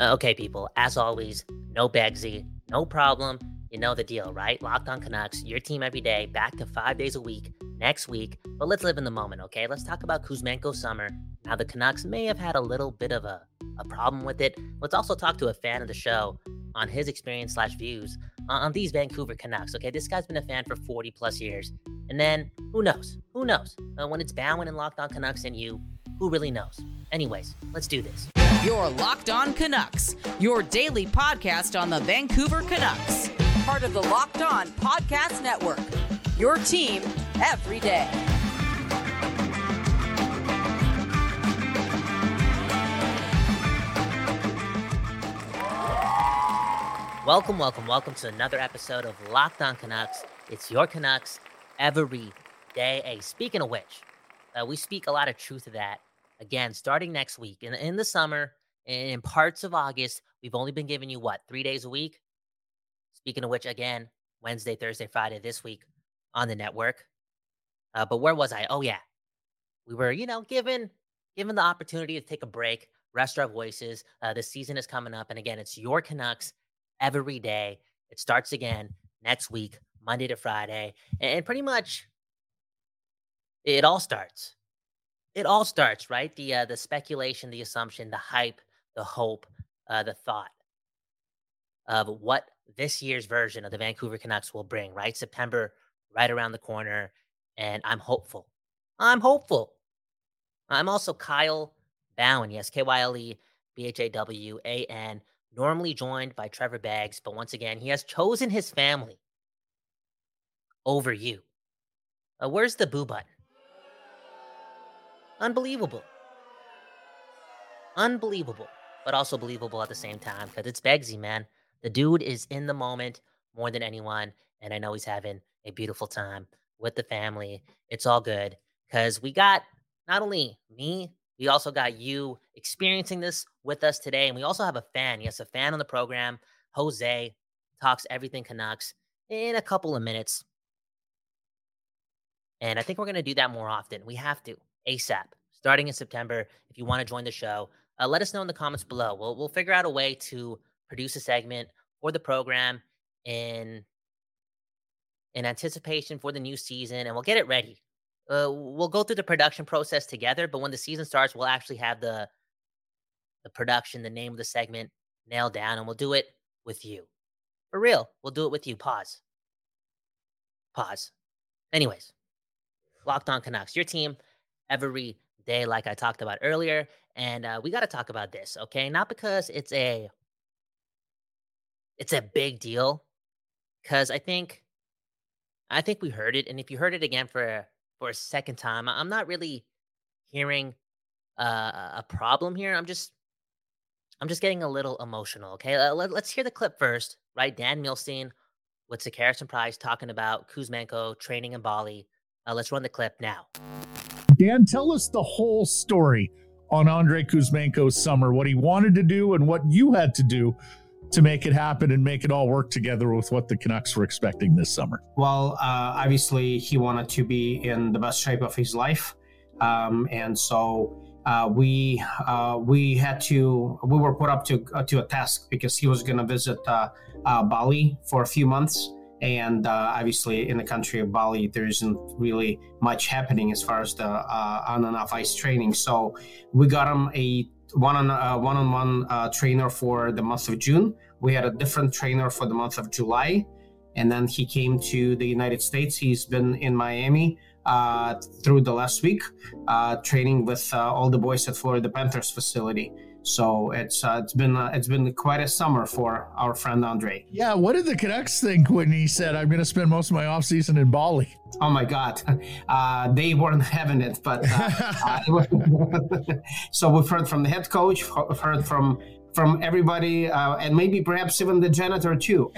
Uh, okay, people, as always, no Beggsy, no problem. You know the deal, right? Locked on Canucks, your team every day, back to five days a week next week. But let's live in the moment, okay? Let's talk about Kuzmenko summer. Now, the Canucks may have had a little bit of a, a problem with it. Let's also talk to a fan of the show on his experience slash views on these Vancouver Canucks. Okay, this guy's been a fan for 40 plus years. And then who knows? Who knows? Uh, when it's Bhawan and Locked On Canucks and you, who really knows? Anyways, let's do this. Your Locked On Canucks, your daily podcast on the Vancouver Canucks. Part of the Locked On Podcast Network. Your team every day. Welcome, welcome, welcome to another episode of Locked On Canucks. It's your Canucks every day. Hey, speaking of which, uh, we speak a lot of truth to that. Again, starting next week in, in the summer, and in parts of August, we've only been giving you what, three days a week? Speaking of which, again, Wednesday, Thursday, Friday this week on the network. Uh, but where was I? Oh, yeah. We were, you know, given given the opportunity to take a break, rest our voices. Uh, the season is coming up. And again, it's your Canucks every day. It starts again next week, Monday to Friday. And pretty much it all starts. It all starts, right? The uh, the speculation, the assumption, the hype, the hope, uh, the thought of what this year's version of the Vancouver Canucks will bring, right? September right around the corner. And I'm hopeful. I'm hopeful. I'm also Kyle Bhawan. Yes, K Y L E B H A W A N normally joined by Trevor Beggs, but once again, he has chosen his family over you. Uh, where's the boo button? Unbelievable. Unbelievable, but also believable at the same time because it's Beggsy, man. The dude is in the moment more than anyone, and I know he's having a beautiful time with the family. It's all good because we got not only me, we also got you experiencing this with us today. And we also have a fan. Yes, a fan on the program. Jose talks everything Canucks in a couple of minutes. And I think we're going to do that more often. We have to ASAP, starting in September. If you want to join the show, uh, let us know in the comments below. We'll, we'll figure out a way to produce a segment for the program in in anticipation for the new season and we'll get it ready uh, we'll go through the production process together. But when the season starts, we'll actually have the the production, the name of the segment nailed down, and we'll do it with you. For real, we'll do it with you. Pause. Pause. Anyways, Locked On Canucks, your team every day, like I talked about earlier, and uh, we got to talk about this, okay? Not because it's a it's a big deal, because I think I think we heard it, and if you heard it again for for a second time. I'm not really hearing uh, a problem here. I'm just I'm just getting a little emotional. Okay, uh, let, us hear the clip first. Right, Dan Milstein with Sekeres and Price talking about Kuzmenko training in Bali. Uh, let's run the clip now. Dan, tell us the whole story on Andrei Kuzmenko's summer, what he wanted to do and what you had to do to make it happen and make it all work together with what the Canucks were expecting this summer? Well, uh, obviously, he wanted to be in the best shape of his life. Um, and so uh, we uh, we had to we were put up to uh, to a task because he was going to visit uh, uh, Bali for a few months, and obviously in the country of Bali there isn't really much happening as far as the on and off ice training. So we got him a one on uh, one on one uh, trainer for the month of June. We had a different trainer for the month of July, and then he came to the United States. He's been in Miami uh, through the last week, uh, training with uh, all the boys at Florida Panthers facility. So it's uh, it's been uh, it's been quite a summer for our friend Andrei. Yeah, what did the Canucks think when he said, "I'm going to spend most of my off season in Bali"? Oh my God, uh, they weren't having it. But uh, uh, so we've heard from the head coach, we've heard from from everybody, uh, and maybe perhaps even the janitor too.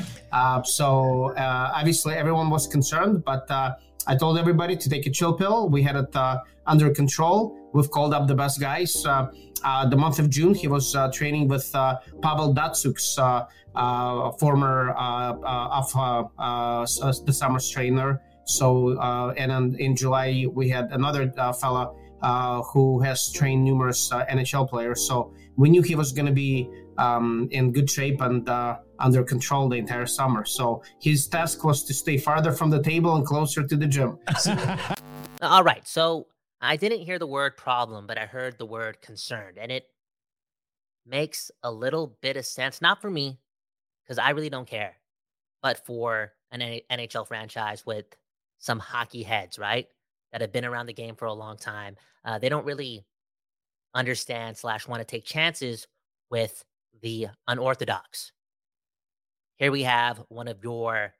so obviously everyone was concerned, but I told everybody to take a chill pill. We had it uh, under control. We've called up the best guys. Uh, uh, the month of June, he was uh, training with uh, Pavel Datsyuk's uh, former of the summer trainer. So, and then in July, we had another fella uh, who has trained numerous uh, NHL players. So we knew he was going to be um, in good shape and uh, under control the entire summer. So his task was to stay farther from the table and closer to the gym. All right. So I didn't hear the word problem, but I heard the word concerned. And it makes a little bit of sense. Not for me, because I really don't care, but for an NHL franchise with some hockey heads, right? That have been around the game for a long time. Uh, they don't really understand slash want to take chances with the unorthodox. Here we have one of your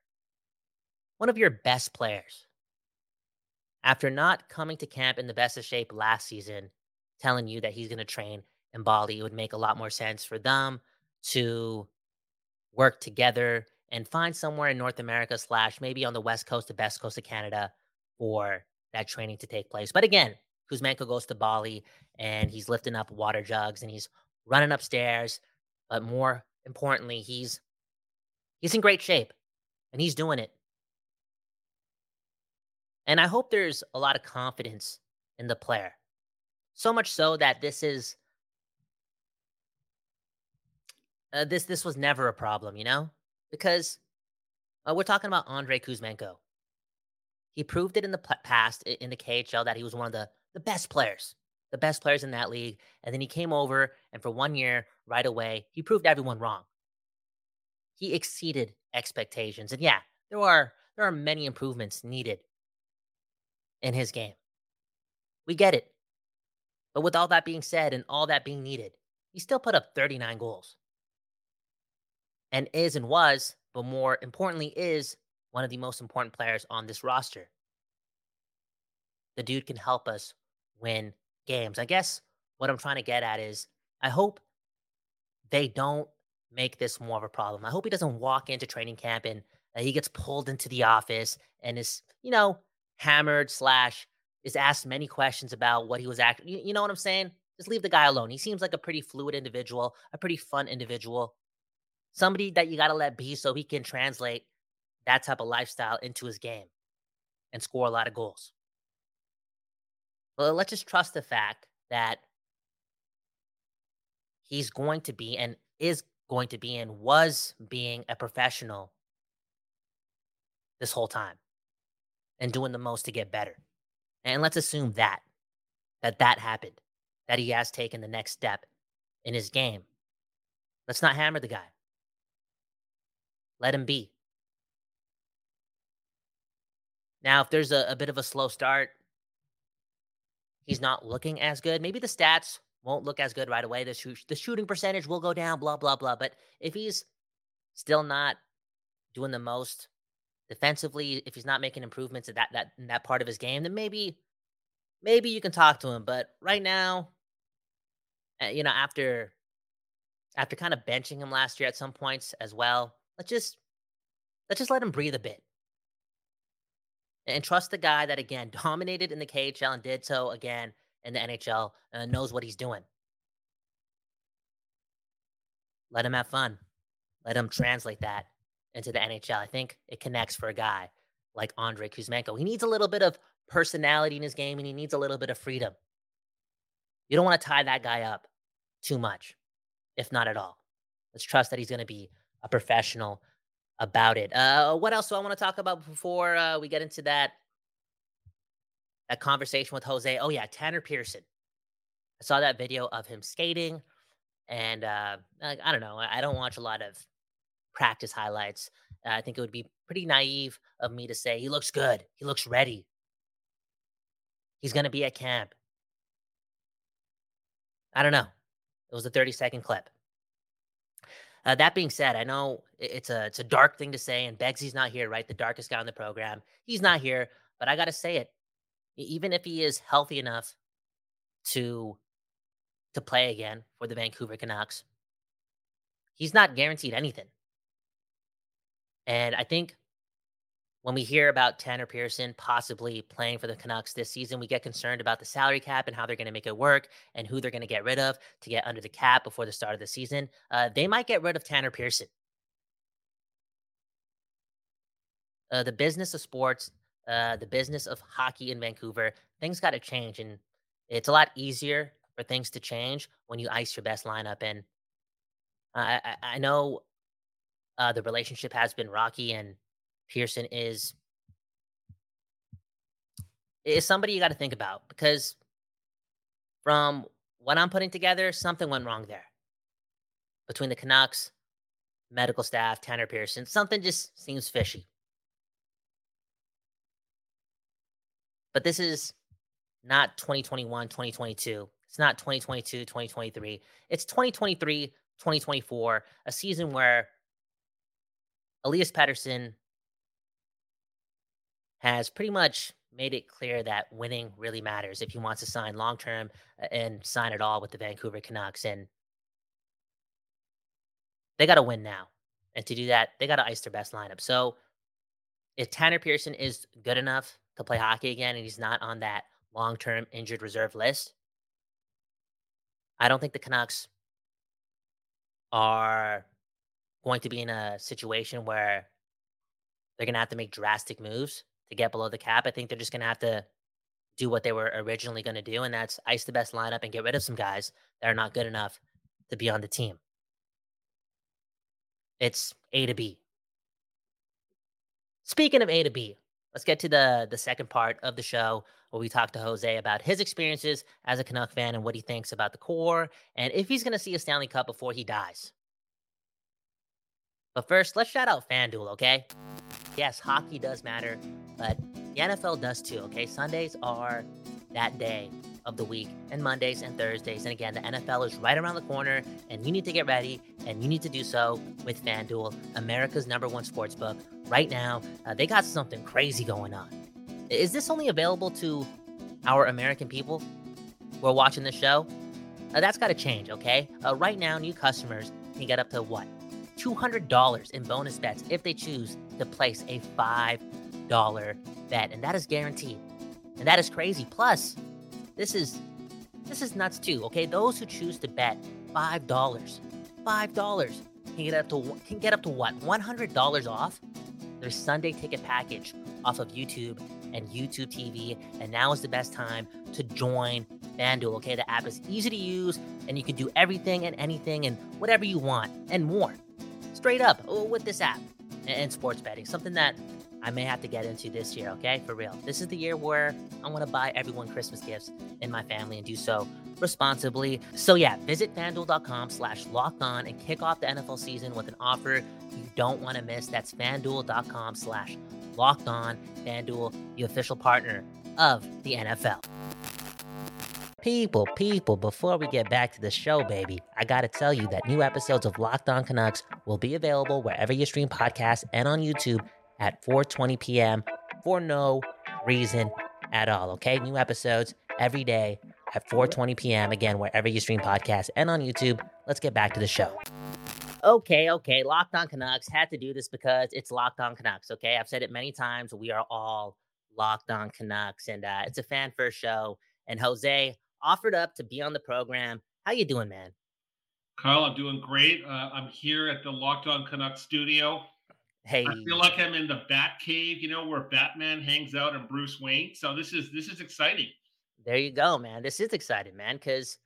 one of your best players. After not coming to camp in the best of shape last season, telling you that he's going to train in Bali, it would make a lot more sense for them to work together and find somewhere in North America slash maybe on the west coast, the best coast of Canada for that training to take place. But again, Kuzmenko goes to Bali and he's lifting up water jugs and he's running upstairs. But more importantly, he's he's in great shape and he's doing it. And I hope there's a lot of confidence in the player. So much so that this is uh, this this was never a problem, you know? Because uh, we're talking about Andrei Kuzmenko. He proved it in the past in the KHL that he was one of the, the best players, the best players in that league. And then he came over, and for one year, right away, he proved everyone wrong. He exceeded expectations. And yeah, there are there are many improvements needed in his game. We get it. But with all that being said and all that being needed, he still put up 39 goals. And is and was, but more importantly, is one of the most important players on this roster. The dude can help us win games. I guess what I'm trying to get at is I hope they don't make this more of a problem. I hope he doesn't walk into training camp and uh, he gets pulled into the office and is, you know, hammered slash is asked many questions about what he was actually. You, you know what I'm saying? Just leave the guy alone. He seems like a pretty fluid individual, a pretty fun individual, somebody that you got to let be so he can translate that type of lifestyle into his game and score a lot of goals. But let's just trust the fact that he's going to be and is going to be and was being a professional this whole time and doing the most to get better. And let's assume that that that happened, that he has taken the next step in his game. Let's not hammer the guy. Let him be. Now, if there's a, a bit of a slow start, he's not looking as good. Maybe the stats won't look as good right away. The, the shooting percentage will go down, blah, blah, blah. But if he's still not doing the most defensively, if he's not making improvements in that, that, in that part of his game, then maybe, maybe you can talk to him. But right now, eh, you know, after, after kind of benching him last year at some points as well, let's just, let's just let him breathe a bit and trust the guy that again dominated in the KHL and did so again in the NHL and knows what he's doing. Let him have fun. Let him translate that into the NHL. I think it connects for a guy like Andrei Kuzmenko. He needs a little bit of personality in his game and he needs a little bit of freedom. You don't want to tie that guy up too much, if not at all. Let's trust that he's going to be a professional about it. Uh, what else do I want to talk about before uh, we get into that that conversation with Jose? Oh yeah, Tanner Pearson. I saw that video of him skating, and uh, I, I don't know. I don't watch a lot of practice highlights. I think it would be pretty naive of me to say he looks good. He looks ready. He's going to be at camp. I don't know. It was a 30 second clip. Uh, that being said, I know it's a it's a dark thing to say, and Beggsy's not here, right? The darkest guy on the program. He's not here, but I got to say it. Even if he is healthy enough to to play again for the Vancouver Canucks, he's not guaranteed anything. And I think when we hear about Tanner Pearson possibly playing for the Canucks this season, we get concerned about the salary cap and how they're going to make it work and who they're going to get rid of to get under the cap before the start of the season. Uh, they might get rid of Tanner Pearson. Uh, the business of sports, uh, the business of hockey in Vancouver, things got to change. And it's a lot easier for things to change when you ice your best lineup. And I, I, I know uh, the relationship has been rocky, and Pearson is is somebody you got to think about because from what I'm putting together, something went wrong there between the Canucks, medical staff, Tanner Pearson. Something just seems fishy. But this is not 2021, 2022. It's not 2022, 2023. It's 2023, 2024, a season where Elias Pettersson has pretty much made it clear that winning really matters if he wants to sign long term uh, and sign it all with the Vancouver Canucks. And they got to win now. And to do that, they got to ice their best lineup. So if Tanner Pearson is good enough to play hockey again and he's not on that long term injured reserve list, I don't think the Canucks are going to be in a situation where they're going to have to make drastic moves to get below the cap. I think they're just going to have to do what they were originally going to do, and that's ice the best lineup and get rid of some guys that are not good enough to be on the team. It's A to B. Speaking of A to B, let's get to the the second part of the show where we talk to Jose about his experiences as a Canuck fan and what he thinks about the core and if he's going to see a Stanley Cup before he dies. But first, let's shout out FanDuel, okay? Yes, hockey does matter, but the NFL does too, okay? Sundays are that day of the week, and Mondays and Thursdays. And again, the NFL is right around the corner, and you need to get ready, and you need to do so with FanDuel, America's number one sports book. Right now, uh, they got something crazy going on. Is this only available to our American people who are watching the show? Uh, that's got to change, okay? Uh, right now, new customers can get up to what? $200 in bonus bets if they choose to place a $5 bet. And that is guaranteed. And that is crazy. Plus, this is this is nuts too. Okay, those who choose to bet five dollars, five dollars can get up to can get up to what one hundred dollars off their Sunday ticket package off of YouTube and YouTube TV. And now is the best time to join FanDuel. Okay, the app is easy to use, and you can do everything and anything and whatever you want and more straight up uh, with this app and sports betting, something that I may have to get into this year, okay? For real. This is the year where I want to buy everyone Christmas gifts in my family and do so responsibly. So yeah, visit fanduel.com slash locked on and kick off the NFL season with an offer you don't want to miss. That's fanduel.com slash locked on. Fanduel, the official partner of the NFL. People, people, before we get back to the show, baby, I gotta tell you that new episodes of Locked On Canucks will be available wherever you stream podcasts and on YouTube at 4:20 p.m. for no reason at all. Okay, new episodes every day at 4:20 p.m. Again, wherever you stream podcasts and on YouTube. Let's get back to the show. Okay, okay, Locked On Canucks had to do this because it's Locked On Canucks. Okay, I've said it many times. We are all Locked On Canucks, and uh, it's a fan first show. And Jose, offered up to be on the program. How you doing, man? Kyle, I'm doing great. Uh, I'm here at the Locked On Canucks studio. Hey, I feel like I'm in the Bat Cave, you know, where Batman hangs out and Bruce Wayne. So this is this is exciting. There you go, man. This is exciting, man, because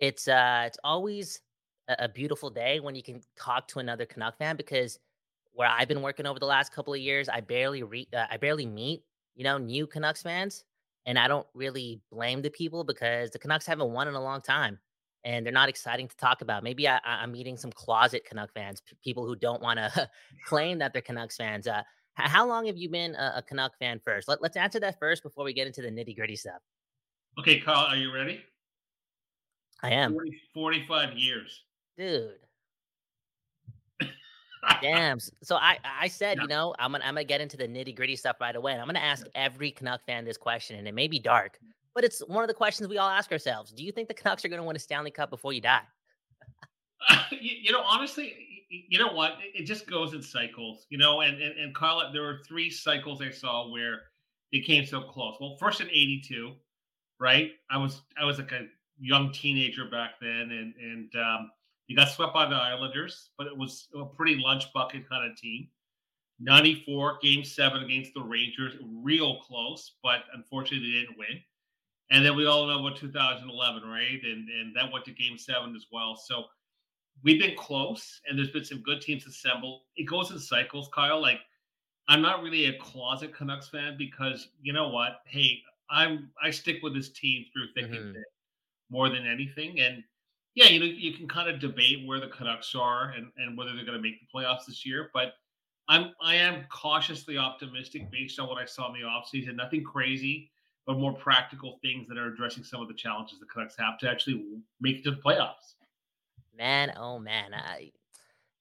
it's uh it's always a, a, beautiful day when you can talk to another Canuck fan. Because where I've been working over the last couple of years, I barely re- uh, I barely meet you know new Canucks fans. And I don't really blame the people because the Canucks haven't won in a long time and they're not exciting to talk about. Maybe I, am meeting some closet Canuck fans, p- people who don't want to claim that they're Canucks fans. Uh, how long have you been a, a Canuck fan first? Let, us answer that first before we get into the nitty gritty stuff. Okay, Kyle, are you ready? I am. 40, 45 years. Dude. Damn. So I I said, yeah. you know, I'm gonna I'm gonna get into the nitty gritty stuff right away. And I'm gonna ask every Canuck fan this question, and it may be dark, but it's one of the questions we all ask ourselves. Do you think the Canucks are gonna win a Stanley Cup before you die? You, you, know, honestly, you know what? It, just goes in cycles, you know, and, and and call it there were three cycles I saw where it came so close. Well, first in '82, right? I was I was like a young teenager back then, and and um, you got swept by the Islanders, but it was a pretty lunch bucket kind of team. 94, game seven against the Rangers, real close, but unfortunately they didn't win. And then we all know what 2011, right? And and that went to game seven as well. So we've been close, and there's been some good teams assembled. It goes in cycles, Kyle. Like I'm not really a closet Canucks fan because you know what? Hey, I'm I stick with this team through thick mm-hmm. and thin more than anything. And yeah, you know, you can kind of debate where the Canucks are and, and whether they're going to make the playoffs this year. But I'm I am cautiously optimistic based on what I saw in the offseason. Nothing crazy, but more practical things that are addressing some of the challenges the Canucks have to actually make it to the playoffs. Man, oh man, I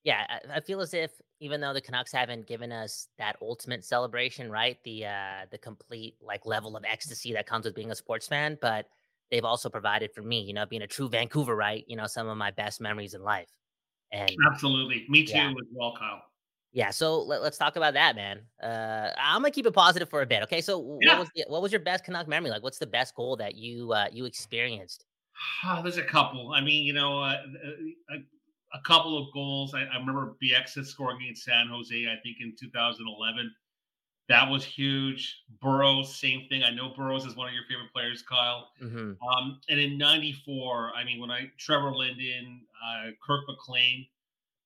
yeah, I, I feel as if even though the Canucks haven't given us that ultimate celebration, right? The uh the complete like level of ecstasy that comes with being a sports fan, but they've also provided for me, you know, being a true Vancouver, right? You know, some of my best memories in life. And absolutely, me too yeah. as well, Kyle. Yeah, so let, us talk about that, man. Uh, I'm gonna keep it positive for a bit. Okay, so yeah. what was the, what was your best Canuck memory? Like, what's the best goal that you uh, you experienced? Oh, there's a couple. I mean, you know, uh, a, a, couple of goals. I, I remember Bieksa scoring against San Jose. I think in 2011. That was huge. Burrows, same thing. I know Burrows is one of your favorite players, Kyle. Mm-hmm. Um, and in '94, I mean, when I Trevor Linden, uh, Kirk McLean,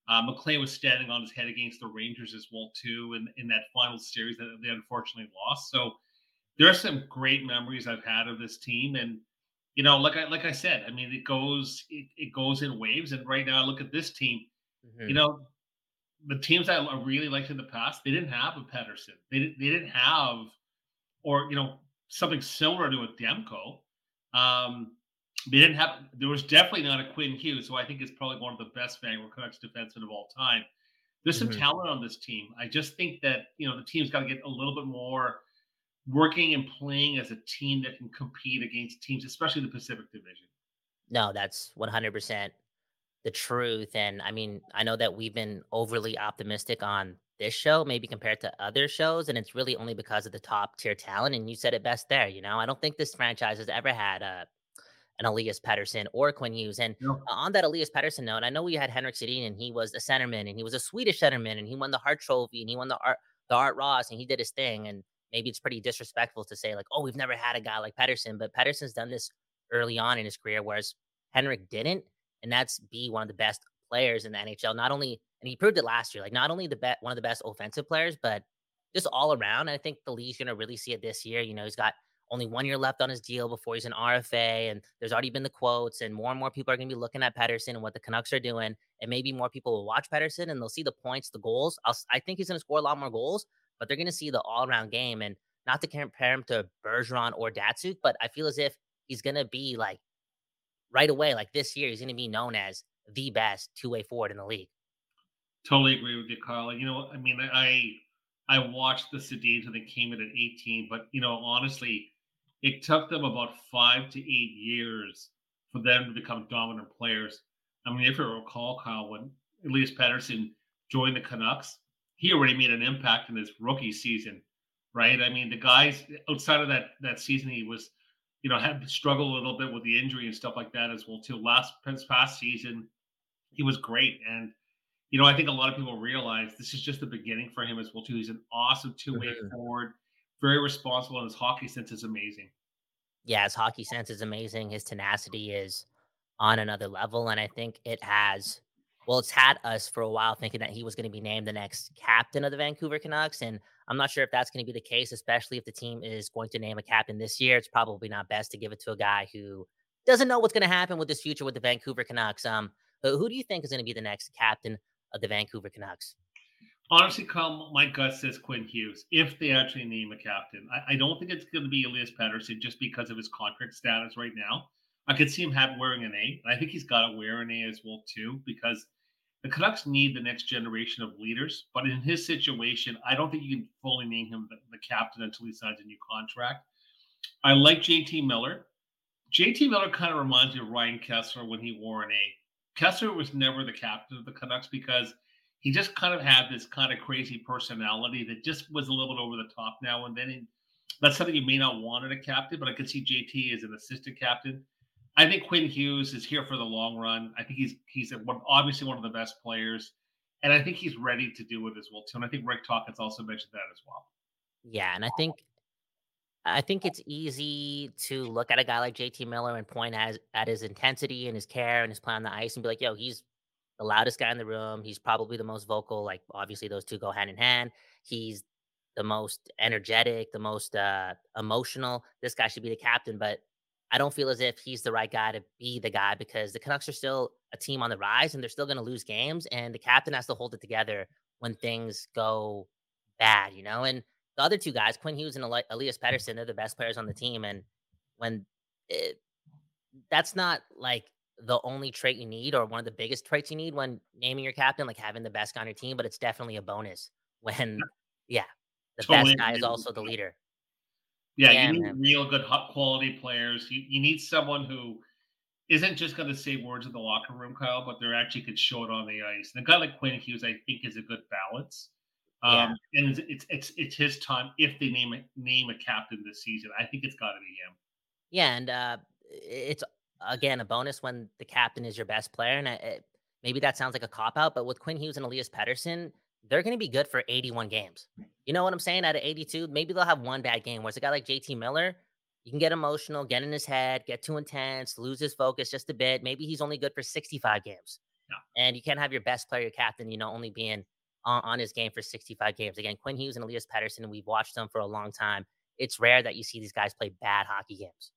uh, McLean was standing on his head against the Rangers as well too, in, in that final series that they unfortunately lost. So there are some great memories I've had of this team, and you know, like I like I said, I mean, it goes it, it goes in waves. And right now, I look at this team. Mm-hmm. You know, the teams I really liked in the past, they didn't have a Pettersson. They didn't they didn't have, or you know, something similar to a Demko. Um, they didn't have. There was definitely not a Quinn Hughes, so I think it's probably one of the best Vancouver Canucks defensemen of all time. There's some mm-hmm. talent on this team. I just think that you know the team's got to get a little bit more working and playing as a team that can compete against teams, especially the Pacific Division. No, that's 100% the truth. And I mean, I know that we've been overly optimistic on this show, maybe compared to other shows, and it's really only because of the top tier talent. And you said it best there. You know, I don't think this franchise has ever had a an Elias Pettersson or Quinn Hughes. And no. Uh, on that Elias Pettersson note, I know we had Henrik Sedin and he was a centerman and he was a Swedish centerman and he won the Hart Trophy and he won the Art the Art Ross and he did his thing. And maybe it's pretty disrespectful to say like, oh, we've never had a guy like Pettersson, but Pettersson's done this early on in his career, whereas Henrik didn't, and that's be one of the best players in the NHL. Not only and he proved it last year, like not only the best one of the best offensive players, but just all around. And I think the league's gonna really see it this year. You know, he's got only one year left on his deal before he's an RFA. And there's already been the quotes, and more and more people are going to be looking at Pettersson and what the Canucks are doing. And maybe more people will watch Pettersson and they'll see the points, the goals. I'll, i think he's going to score a lot more goals, but they're going to see the all around game. And not to compare him to Bergeron or Datsyuk, but I feel as if he's going to be like right away, like this year, he's going to be known as the best two way forward in the league. Totally agree with you, Carl. You know, I mean, I I watched the Sedins and they came in at 18, but you know, honestly, it took them about five to eight years for them to become dominant players. I mean, if you recall, Kyle, when Elias Pettersson joined the Canucks, he already made an impact in his rookie season, right? I mean, the guys outside of that that season, he was, you know, had struggled a little bit with the injury and stuff like that as well too. Last past season, he was great, and you know, I think a lot of people realize this is just the beginning for him as well too. He's an awesome two way mm-hmm. forward very responsible, and his hockey sense is amazing. Yeah, his hockey sense is amazing. His tenacity is on another level, and I think it has. Well, it's had us for a while thinking that he was going to be named the next captain of the Vancouver Canucks, and I'm not sure if that's going to be the case, especially if the team is going to name a captain this year. It's probably not best to give it to a guy who doesn't know what's going to happen with his future with the Vancouver Canucks. Um, who do you think is going to be the next captain of the Vancouver Canucks? Honestly, Kyle, my gut says Quinn Hughes if they actually name a captain. I, I don't think it's going to be Elias Pettersson just because of his contract status right now. I could see him have wearing an A, and I think he's got to wear an A as well too because the Canucks need the next generation of leaders. But in his situation, I don't think you can fully name him the, the captain until he signs a new contract. I like JT Miller. JT Miller kind of reminds me of Ryan Kesler when he wore an A. Kesler was never the captain of the Canucks because he just kind of had this kind of crazy personality that just was a little bit over the top now and then. And that's something you may not want in a captain, but I could see JT as an assistant captain. I think Quinn Hughes is here for the long run. I think he's he's obviously one of the best players, and I think he's ready to do it as well too. And I think Rick Tocchet's also mentioned that as well. Yeah, and I think I think it's easy to look at a guy like JT Miller and point at his intensity and his care and his play on the ice and be like, yo, he's the loudest guy in the room. He's probably the most vocal. Like obviously those two go hand in hand. He's the most energetic, the most uh, emotional. This guy should be the captain, but I don't feel as if he's the right guy to be the guy because the Canucks are still a team on the rise and they're still going to lose games, and the captain has to hold it together when things go bad, you know. And the other two guys, Quinn Hughes and Elias Pettersson, they're the best players on the team, and when it, that's not like the only trait you need or one of the biggest traits you need when naming your captain, like having the best guy on your team, but it's definitely a bonus when, yeah, the totally. best guy is also the leader. Yeah, yeah you need man. real good quality players. You, you need someone who isn't just going to say words in the locker room, Kyle, but they're actually could show it on the ice. And a guy like Quinn Hughes, I think, is a good balance. Um, yeah. and it's it's it's his time if they name a name a captain this season. I think it's got to be him. Yeah, and uh, it's again a bonus when the captain is your best player, and uh, it, maybe that sounds like a cop out, but with Quinn Hughes and Elias Pettersson, they're going to be good for 81 games. You know what I'm saying? Out of 82, maybe they'll have one bad game. Whereas a guy like JT Miller, you can get emotional, get in his head, get too intense, lose his focus just a bit. Maybe he's only good for 65 games. Yeah. And you can't have your best player, your captain, you know, only being on, on his game for 65 games. Again, Quinn Hughes and Elias Pettersson, we've watched them for a long time. It's rare that you see these guys play bad hockey games.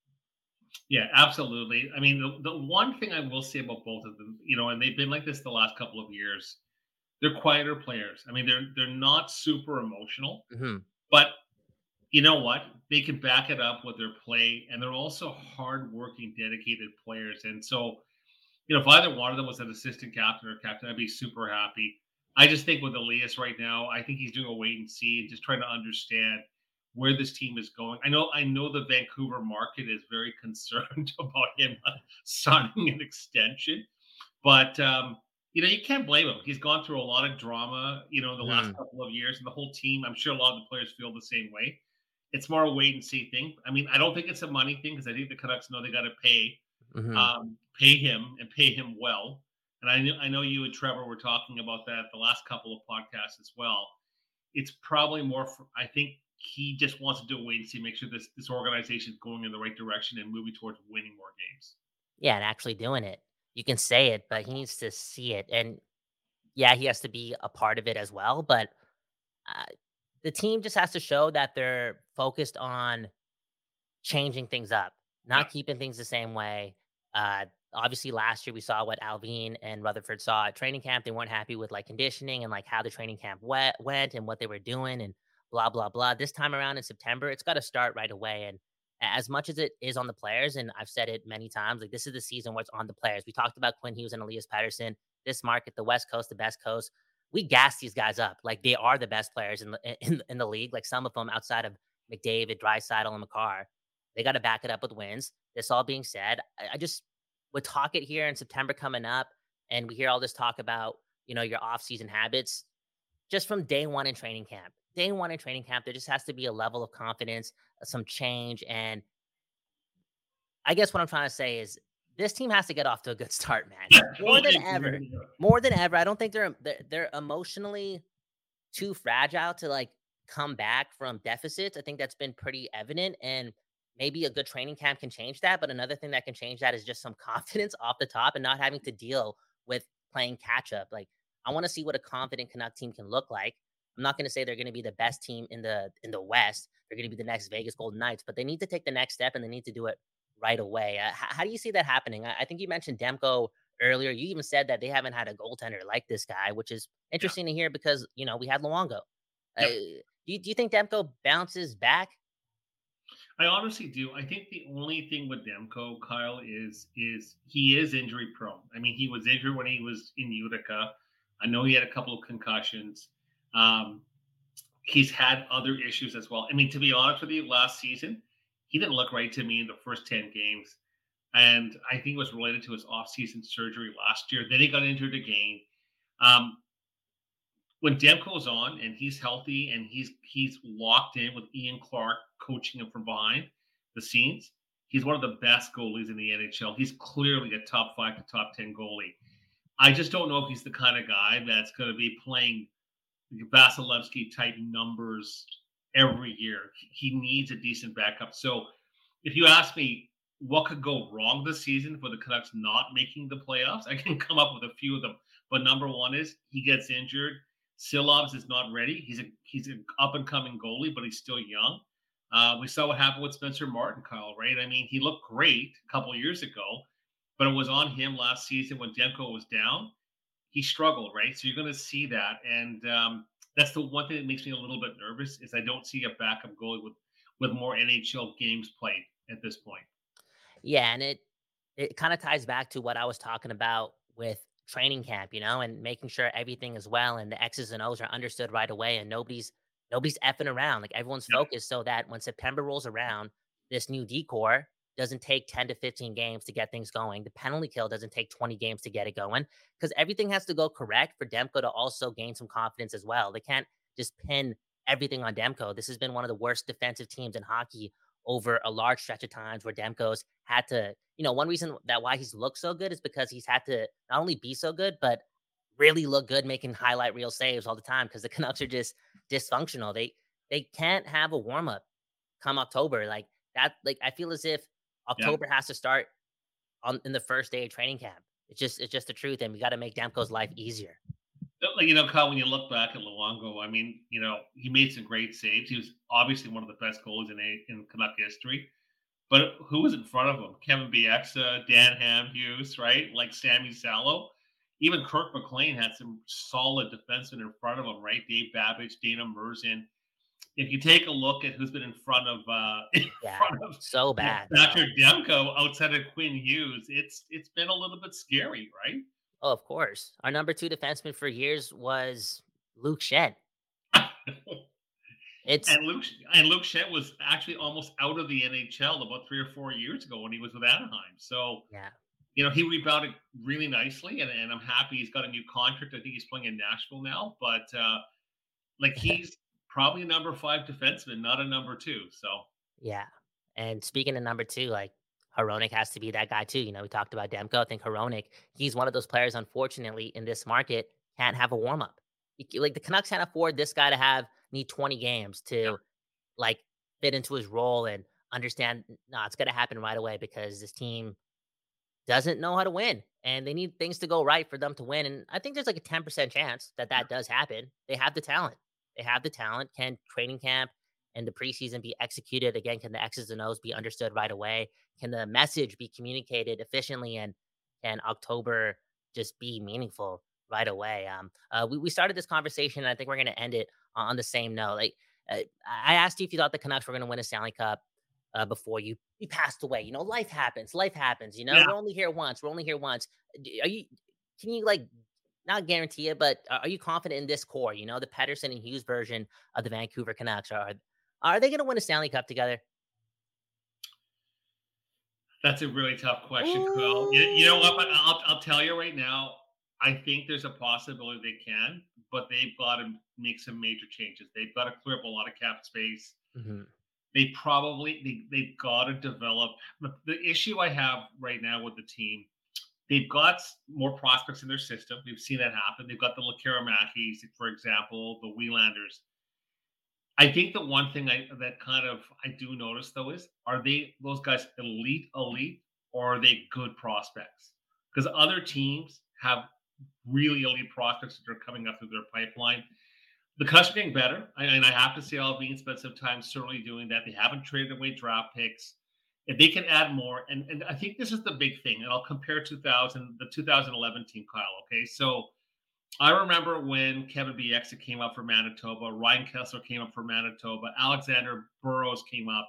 Yeah, absolutely. I mean, the, the one thing I will say about both of them, you know, and they've been like this the last couple of years, they're quieter players. I mean, they're they're not super emotional, mm-hmm. but you know what? They can back it up with their play, and they're also hardworking, dedicated players. And so, you know, if either one of them was an assistant captain or captain, I'd be super happy. I just think with Elias right now, I think he's doing a wait and see and just trying to understand where this team is going. I know I know the Vancouver market is very concerned about him signing an extension, but um, you know, you can't blame him. He's gone through a lot of drama, you know, in the last couple of years, and the whole team. I'm sure a lot of the players feel the same way. It's more a wait and see thing. I mean, I don't think it's a money thing because I think the Canucks know they got to pay, mm-hmm. um, pay him and pay him well. And I know I know you and Trevor were talking about that the last couple of podcasts as well. It's probably more. For, I think he just wants to do a wait and see, make sure this this organization is going in the right direction and moving towards winning more games. Yeah, and actually doing it you can say it, but he needs to see it. And yeah, he has to be a part of it as well. But uh, the team just has to show that they're focused on changing things up, not yeah. keeping things the same way. Uh, obviously, last year we saw what Allvin and Rutherford saw at training camp. They weren't happy with like conditioning and like how the training camp went, went and what they were doing and blah blah blah. This time around in September, it's got to start right away. And as much as it is on the players, and I've said it many times, like this is the season where it's on the players. We talked about Quinn Hughes and Elias Pettersson. This market, the West Coast, the best coast, we gas these guys up like they are the best players in the in, in the league. Like some of them outside of McDavid, Draisaitl, and Makar, they got to back it up with wins. This all being said, I, I just would talk it here in September coming up, and we hear all this talk about you know your off-season habits just from day one in training camp day one in training camp, there just has to be a level of confidence, uh, some change. And I guess what I'm trying to say is this team has to get off to a good start, man. More than ever. More than ever. I don't think they're they're, they're emotionally too fragile to like come back from deficits. I think that's been pretty evident. And maybe a good training camp can change that. But another thing that can change that is just some confidence off the top and not having to deal with playing catch up. Like I want to see what a confident Canuck team can look like. I'm not going to say they're going to be the best team in the in the West. They're going to be the next Vegas Golden Knights, but they need to take the next step and they need to do it right away. Uh, how, how, do you see that happening? I, I, think you mentioned Demko earlier. You even said that they haven't had a goaltender like this guy, which is interesting yeah. to hear because you know we had Luongo. Uh, do, you, do you think Demko bounces back? I honestly do. I think the only thing with Demko, Kyle, is is he is injury prone. I mean, he was injured when he was in Utica. I know he had a couple of concussions. Um, he's had other issues as well. I mean, to be honest with you, last season, he didn't look right to me in the first 10 games. And I think it was related to his off-season surgery last year. Then he got injured again. Um, when Demko's on and he's healthy and he's he's locked in with Ian Clark coaching him from behind the scenes, he's one of the best goalies in the NHL. He's clearly a top five to top ten goalie. I just don't know if he's the kind of guy that's going to be playing Vasilevskiy type numbers every year. He needs a decent backup. So if you ask me what could go wrong this season for the Canucks not making the playoffs, I can come up with a few of them. But number one is he gets injured. Silovs is not ready. He's a he's an up and coming goalie, but he's still young. Uh, we saw what happened with Spencer Martin, Kyle. Right? I mean, he looked great a couple years ago, but it was on him last season when Demko was down. He struggled, right? So you're going to see that, and um, that's the one thing that makes me a little bit nervous is I don't see a backup goalie with with more NHL games played at this point. Yeah, and it it kind of ties back to what I was talking about with training camp, you know, and making sure everything is well and the X's and O's are understood right away and nobody's nobody's effing around. Like everyone's yep. focused so that when September rolls around, this new decor doesn't take 10 to 15 games to get things going. The penalty kill doesn't take 20 games to get it going because everything has to go correct for Demko to also gain some confidence as well. They can't just pin everything on Demko. This has been one of the worst defensive teams in hockey over a large stretch of times where Demko's had to, you know, one reason that why he's looked so good is because he's had to not only be so good, but really look good making highlight reel saves all the time because the Canucks are just dysfunctional. They they can't have a warm up come October. Like that, like I feel as if October yeah. has to start on in the first day of training camp. It's just it's just the truth, and we got to make Demko's life easier. You know, Kyle, when you look back at Luongo, I mean, you know, he made some great saves. He was obviously one of the best goalies in a, in Canuck history. But who was in front of him? Kevin Bieksa, Dan Hamhuis, right? Like Sammy Salo. Even Kirk McLean had some solid defensemen in front of him, right? Dave Babych, Dana Murzyn. If you take a look at who's been in front of uh in yeah, front of so bad. Patrick Demko outside of Quinn Hughes, it's it's been a little bit scary, right? Oh, of course. Our number two defenseman for years was Luke Schenn. it's and Luke and Luke Schenn was actually almost out of the NHL about three or four years ago when he was with Anaheim. So yeah, you know, he rebounded really nicely, and, and I'm happy he's got a new contract. I think he's playing in Nashville now, but uh, like he's probably a number five defenseman, not a number two. So yeah. And speaking of number two, like Hronek has to be that guy too. You know, we talked about Demko. I think Hronek, he's one of those players, unfortunately, in this market, can't have a warm up. Like the Canucks can't afford this guy to have need 20 games to yeah. like fit into his role and understand. No, it's going to happen right away because this team doesn't know how to win and they need things to go right for them to win. And I think there's like a 10% chance that that does happen. They have the talent. They have the talent. Can training camp and the preseason be executed? Again, can the X's and O's be understood right away? Can the message be communicated efficiently? And can October just be meaningful right away? Um, uh, we, we started this conversation, and I think we're going to end it on the same note. Like, uh, I asked you if you thought the Canucks were going to win a Stanley Cup uh, before you you passed away. You know, life happens. Life happens. You know, yeah. we're only here once. We're only here once. Are you? Can you like not guarantee it, but are you confident in this core? You know, the Pettersson and Hughes version of the Vancouver Canucks are are they going to win a Stanley Cup together? That's a really tough question, Quill. You, you, know what? I'll, I'll tell you right now. I think there's a possibility they can, but they've got to make some major changes. They've got to clear up a lot of cap space. Mm-hmm they probably they, they've got to develop the, the issue i have right now with the team they've got more prospects in their system we've seen that happen they've got the Lekkerimaki, for example the Wielanders. i think the one thing I, that kind of i do notice though is are they those guys elite elite or are they good prospects because other teams have really elite prospects that are coming up through their pipeline the Canucks are getting better, and I have to say, Allvin spent some time certainly doing that. They haven't traded away draft picks. They can add more, and, and I think this is the big thing, and I'll compare 2000, the 2011 team, Kyle. Okay, so I remember when Kevin Bieksa came up for Manitoba, Ryan Kesler came up for Manitoba, Alexander Burrows came up.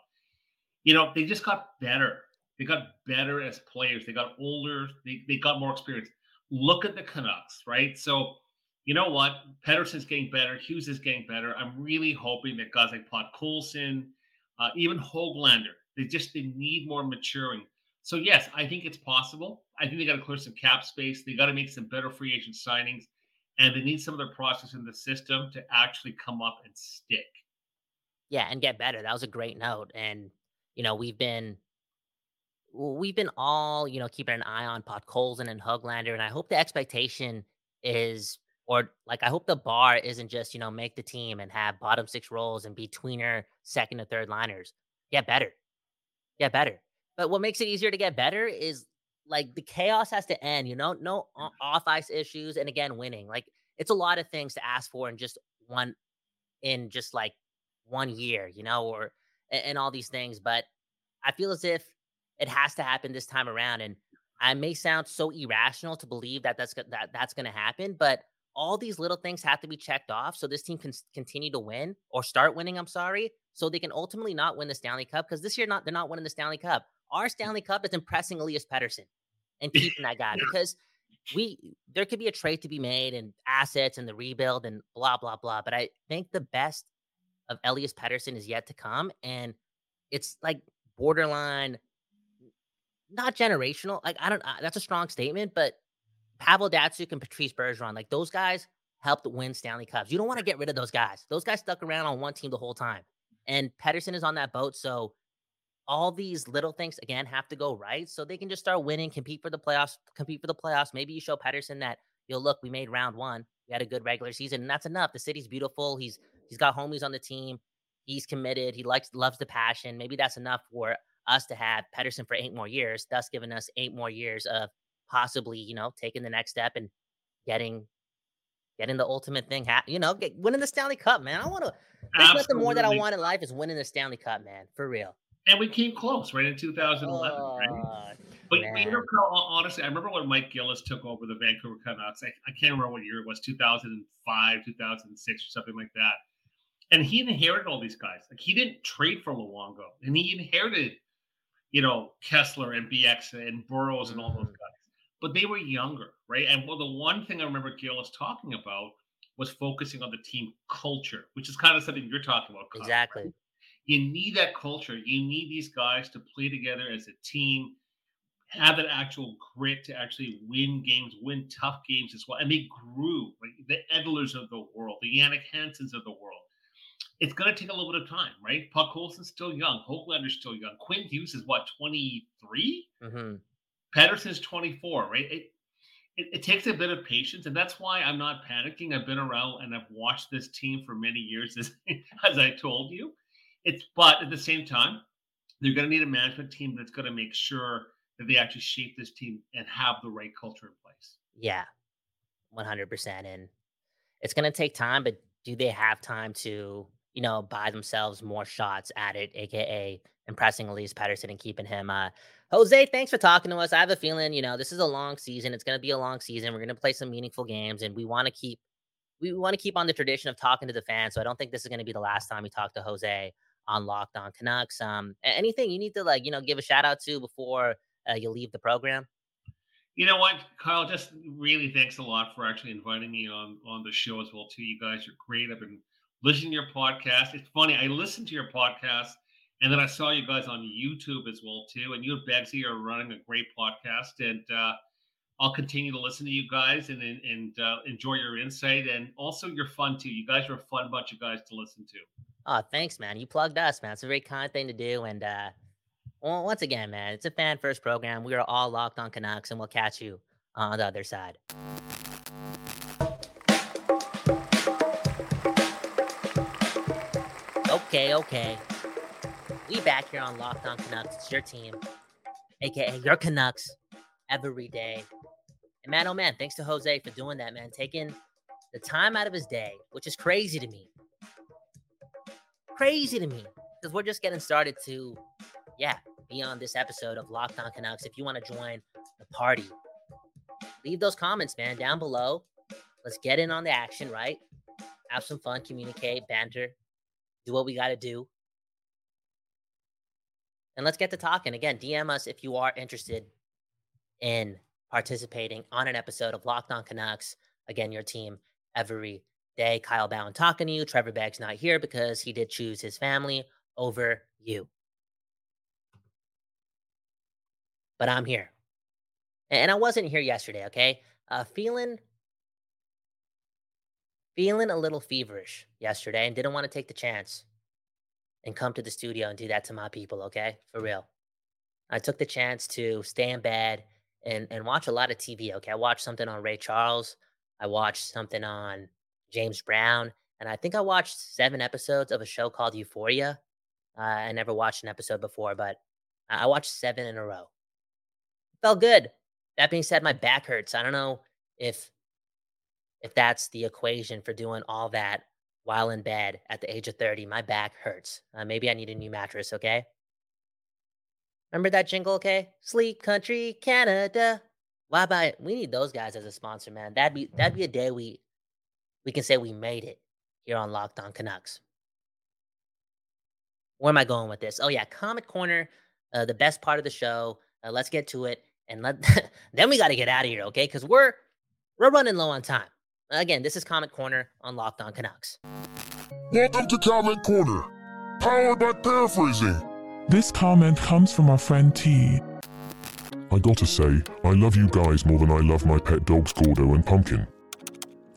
You know, they just got better. They got better as players. They got older. They, they got more experience. Look at the Canucks, right? So you know what? Pettersson's getting better. Hughes is getting better. I'm really hoping that guys like Podkolzin, uh, even Hoglander, they just they need more maturing. So yes, I think it's possible. I think they got to clear some cap space. They got to make some better free agent signings, and they need some of their process in the system to actually come up and stick. Yeah, and get better. That was a great note. And you know, we've been we've been all you know keeping an eye on Podkolzin and Hoglander, and I hope the expectation is or like I hope the bar isn't just, you know, make the team and have bottom six roles and be tweener second or third liners. Get better. Get better. But what makes it easier to get better is like the chaos has to end, you know, no mm. off ice issues, and again, winning. Like it's a lot of things to ask for in just one, in just like one year, you know, or and, all these things. But I feel as if it has to happen this time around, and I may sound so irrational to believe that that's that that's going to happen, but all these little things have to be checked off so this team can continue to win or start winning. I'm sorry, so they can ultimately not win the Stanley Cup because this year not they're not winning the Stanley Cup. Our mm. Stanley Cup is impressing Elias Pettersson and keeping that guy because we there could be a trade to be made and assets and the rebuild and blah blah blah. But I think the best of Elias Pettersson is yet to come, and it's like borderline, not generational. Like I don't, uh, that's a strong statement, but Pavel Datsyuk and Patrice Bergeron, like those guys helped win Stanley Cups. You don't want to get rid of those guys. Those guys stuck around on one team the whole time, and Pettersson is on that boat. So all these little things again have to go right so they can just start winning, compete for the playoffs, compete for the playoffs. Maybe you show Pettersson that, yo, look, we made round one. We had a good regular season, and that's enough. The city's beautiful. He's he's got homies on the team. He's committed. He likes loves the passion. Maybe that's enough for us to have Pettersson for eight more years, thus giving us eight more years of possibly, you know, taking the next step and getting getting the ultimate thing. Ha- you know, get, winning the Stanley Cup, man. I want to. There's nothing more that I want in life is winning the Stanley Cup, man. For real and we came close right in 2011, oh, right? But, but, you know, honestly, I remember when Mike Gillis took over the Vancouver Canucks. I, I can't remember what year it was, 2005, 2006, or something like that. And he inherited all these guys. Like he didn't trade for Luongo, and he inherited, you know, Kesler and Bieksa and Burrows and all those mm. guys. But they were younger, right? And well, the one thing I remember Gillis talking about was focusing on the team culture, which is kind of something you're talking about. exactly. Right? You need that culture. You need these guys to play together as a team, have that actual grit to actually win games, win tough games as well. And they grew like the Edlers of the world, the Jannik Hansens of the world. It's going to take a little bit of time, right? Podkolzin's still young. Hoglander's still young. Quinn Hughes is what, 23? Mm-hmm. Pettersson's 24, right? It, it, it, takes a bit of patience, and that's why I'm not panicking. I've been around and I've watched this team for many years, as, as I told you. It's but at the same time, they're going to need a management team that's going to make sure that they actually shape this team and have the right culture in place. Yeah, one hundred percent. And it's going to take time, but do they have time to, you know, buy themselves more shots at it, aka impressing Elias Pettersson and keeping him. Uh, Jose, thanks for talking to us. I have a feeling, you know, this is a long season. It's going to be a long season. We're going to play some meaningful games, and we want to keep we want to keep on the tradition of talking to the fans. So I don't think this is going to be the last time we talk to Jose on Locked On Canucks. Um, anything you need to like, you know, give a shout out to before uh, you leave the program? You know what, Kyle? Just really thanks a lot for actually inviting me on on the show as well. Too, you guys are great. I've been listening to your podcast. It's funny. I listen to your podcast, and then I saw you guys on YouTube as well too. And you and Beggsy are running a great podcast, and uh, I'll continue to listen to you guys and and uh, enjoy your insight and also you're fun too. You guys are a fun bunch of guys to listen to. Oh, thanks, man. You plugged us, man. It's a very kind thing to do. And uh, well, once again, man, it's a fan first program. We are all locked on Canucks, and we'll catch you on the other side. Okay, okay. We back here on Locked On Canucks. It's your team, aka your Canucks, every day. And man, oh man, thanks to Jose for doing that, man. Taking the time out of his day, which is crazy to me crazy to me because we're just getting started to, yeah, be on this episode of Locked On Canucks. If you want to join the party, leave those comments, man, down below. Let's get in on the action, right? Have some fun, communicate, banter, do what we got to do. And let's get to talking. Again, DM us if you are interested in participating on an episode of Locked On Canucks. Again, your team every day. Kyle Bhawan talking to you. Trevor Beggs not here because he did choose his family over you. But I'm here. And I wasn't here yesterday, okay? Uh, feeling feeling a little feverish yesterday and didn't want to take the chance and come to the studio and do that to my people, okay? For real. I took the chance to stay in bed and, and watch a lot of TV, okay? I watched something on Ray Charles. I watched something on James Brown, and I think I watched seven episodes of a show called Euphoria. Uh, I never watched an episode before, but I watched seven in a row. Felt good. that being said, my back hurts. I don't know if if that's the equation for doing all that while in bed at the age of 30. My back hurts. Uh, maybe I need a new mattress, okay? Remember that jingle, okay? Sleep Country Canada. Why buy We need those guys as a sponsor, man. That'd be that'd be a day we we can say we made it here on Locked On Canucks. Where am I going with this? Oh yeah, Comment Corner, uh, the best part of the show. Uh, let's get to it, and let then we got to get out of here, okay? Because we're we're running low on time. Again, this is Comment Corner on Locked On Canucks. Welcome to Comment Corner, powered by Paraphrasing. This comment comes from our friend T. I gotta say, I love you guys more than I love my pet dogs Gordo and Pumpkin.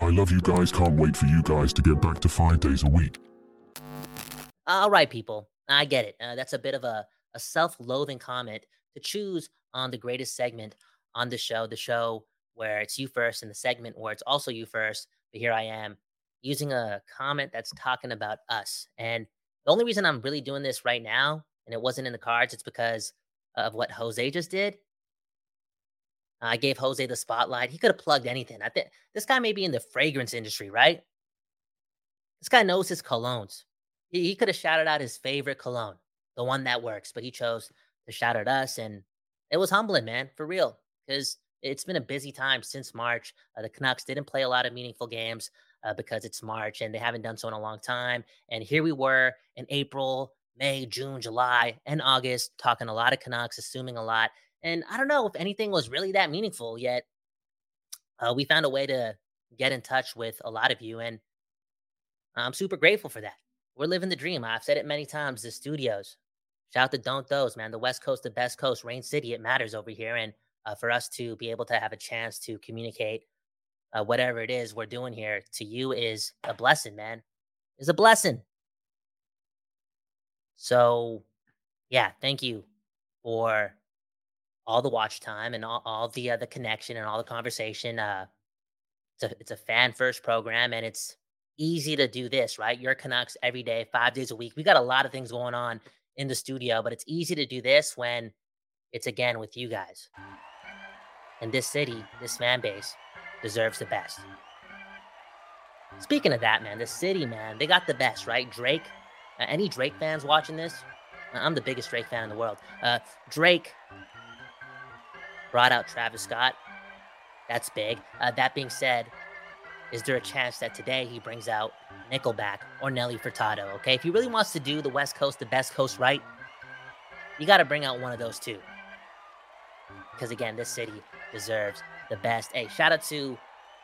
I love you guys, can't wait for you guys to get back to five days a week. All right, people. I get it. Uh, that's a bit of a, a self loathing comment to choose on the greatest segment on the show, the show where it's you first in the segment where it's also you first. But here I am using a comment that's talking about us. And the only reason I'm really doing this right now and it wasn't in the cards, it's because of what Jose just did. I gave Jose the spotlight. He could have plugged anything. I think this guy may be in the fragrance industry, right? This guy knows his colognes. He, he could have shouted out his favorite cologne, the one that works, but he chose to shout at us. And it was humbling, man, for real, because it's been a busy time since March. Uh, the Canucks didn't play a lot of meaningful games uh, because it's March and they haven't done so in a long time. And here we were in April May, June, July, and August, talking a lot of Canucks, assuming a lot. And I don't know if anything was really that meaningful yet. Uh, we found a way to get in touch with a lot of you, and I'm super grateful for that. We're living the dream. I've said it many times. The studios, shout out to Don't Those, man. The West Coast, the best coast, Rain City. It matters over here, and uh, for us to be able to have a chance to communicate uh, whatever it is we're doing here to you is a blessing, man. Is a blessing. So, yeah, thank you for all the watch time and all, all the uh, the connection and all the conversation. Uh, it's a it's a fan first program, and it's easy to do this, right? Your Canucks every day, five days a week. We got a lot of things going on in the studio, but it's easy to do this when it's again with you guys. And this city, this fan base, deserves the best. Speaking of that, man, the city, man, they got the best, right? Drake uh, any Drake fans watching this? I'm the biggest Drake fan in the world. Uh, Drake brought out Travis Scott. That's big. Uh, that being said, is there a chance that today he brings out Nickelback or Nelly Furtado? Okay, if he really wants to do the West Coast, the best coast right, you got to bring out one of those two. Because again, this city deserves the best. Hey, shout out to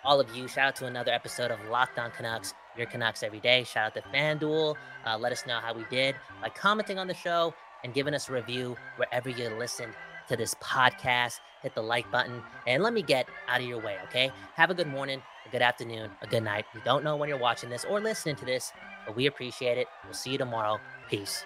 all of you. Shout out to another episode of Locked On Canucks your Canucks every day. Shout out to FanDuel. Uh, let us know how we did by commenting on the show and giving us a review wherever you listen to this podcast. Hit the like button and let me get out of your way, okay? Have a good morning, a good afternoon, a good night. We don't know when you're watching this or listening to this, but we appreciate it. We'll see you tomorrow. Peace.